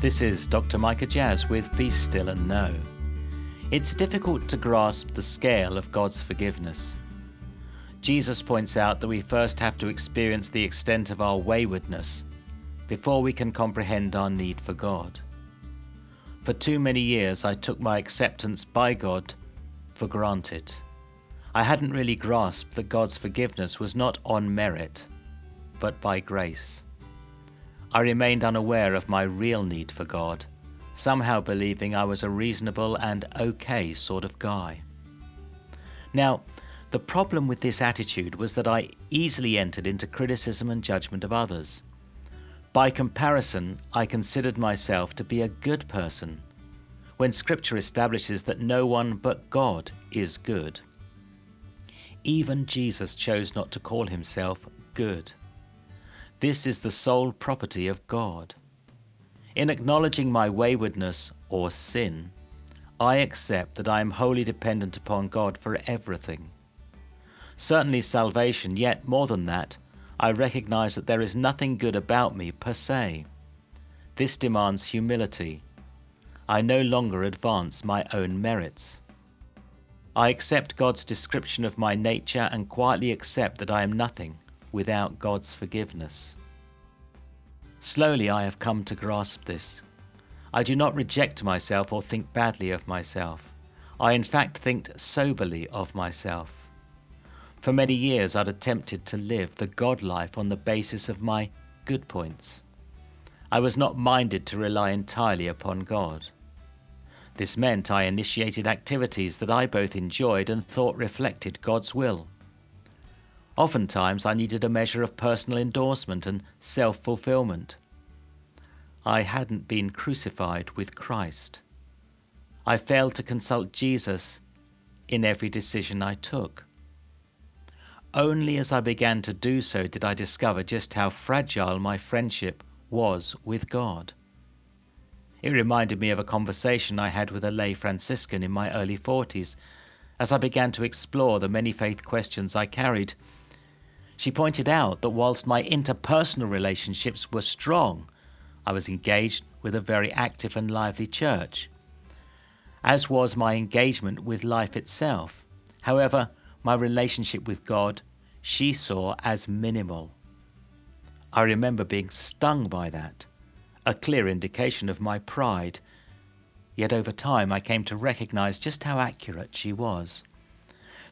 This is Dr. Micah Jazz with Be Still and Know. It's difficult to grasp the scale of God's forgiveness. Jesus points out that we first have to experience the extent of our waywardness before we can comprehend our need for God. For too many years, I took my acceptance by God for granted. I hadn't really grasped that God's forgiveness was not on merit, but by grace. I remained unaware of my real need for God, somehow believing I was a reasonable and okay sort of guy. Now, the problem with this attitude was that I easily entered into criticism and judgment of others. By comparison, I considered myself to be a good person, when Scripture establishes that no one but God is good. Even Jesus chose not to call himself good. This is the sole property of God. In acknowledging my waywardness or sin, I accept that I am wholly dependent upon God for everything. Certainly salvation, yet more than that, I recognize that there is nothing good about me per se. This demands humility. I no longer advance my own merits. I accept God's description of my nature and quietly accept that I am nothing without God's forgiveness. Slowly I have come to grasp this. I do not reject myself or think badly of myself. I in fact think soberly of myself. For many years I'd attempted to live the God life on the basis of my good points. I was not minded to rely entirely upon God. This meant I initiated activities that I both enjoyed and thought reflected God's will. Oftentimes, I needed a measure of personal endorsement and self fulfillment. I hadn't been crucified with Christ. I failed to consult Jesus in every decision I took. Only as I began to do so did I discover just how fragile my friendship was with God. It reminded me of a conversation I had with a lay Franciscan in my early 40s as I began to explore the many faith questions I carried she pointed out that whilst my interpersonal relationships were strong, I was engaged with a very active and lively church, as was my engagement with life itself. However, my relationship with God she saw as minimal. I remember being stung by that, a clear indication of my pride. Yet over time I came to recognize just how accurate she was.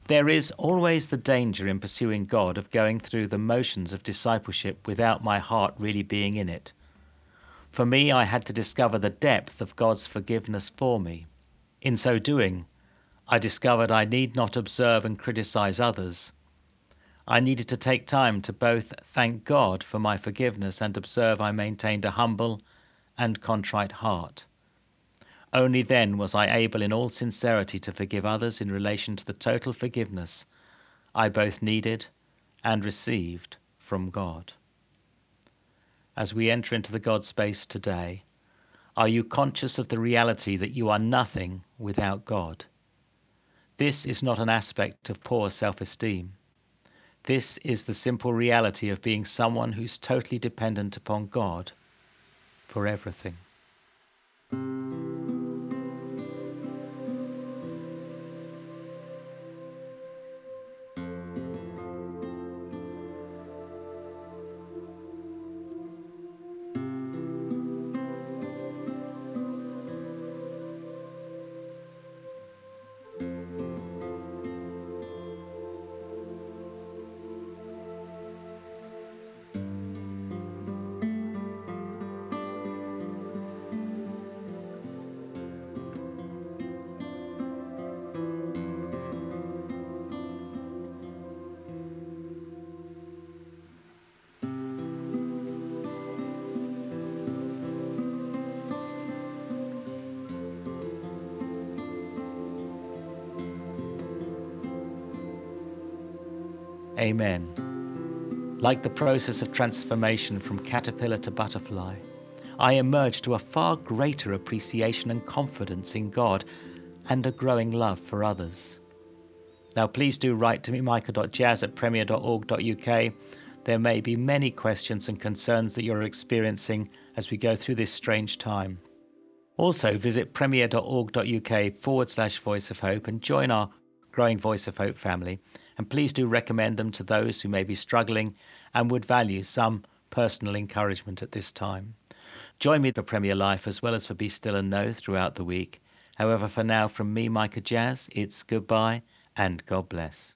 There is always the danger in pursuing God of going through the motions of discipleship without my heart really being in it. For me, I had to discover the depth of God's forgiveness for me. In so doing, I discovered I need not observe and criticize others. I needed to take time to both thank God for my forgiveness and observe I maintained a humble and contrite heart. Only then was I able in all sincerity to forgive others in relation to the total forgiveness I both needed and received from God. As we enter into the God space today, are you conscious of the reality that you are nothing without God? This is not an aspect of poor self esteem. This is the simple reality of being someone who's totally dependent upon God for everything. Amen. Like the process of transformation from caterpillar to butterfly, I emerge to a far greater appreciation and confidence in God and a growing love for others. Now, please do write to me, micah.jazz at premier.org.uk. There may be many questions and concerns that you're experiencing as we go through this strange time. Also, visit premier.org.uk forward slash voice of hope and join our growing Voice of Hope family. And please do recommend them to those who may be struggling and would value some personal encouragement at this time. Join me for Premier Life as well as for Be Still and Know throughout the week. However, for now, from me, Micah Jazz, it's goodbye and God bless.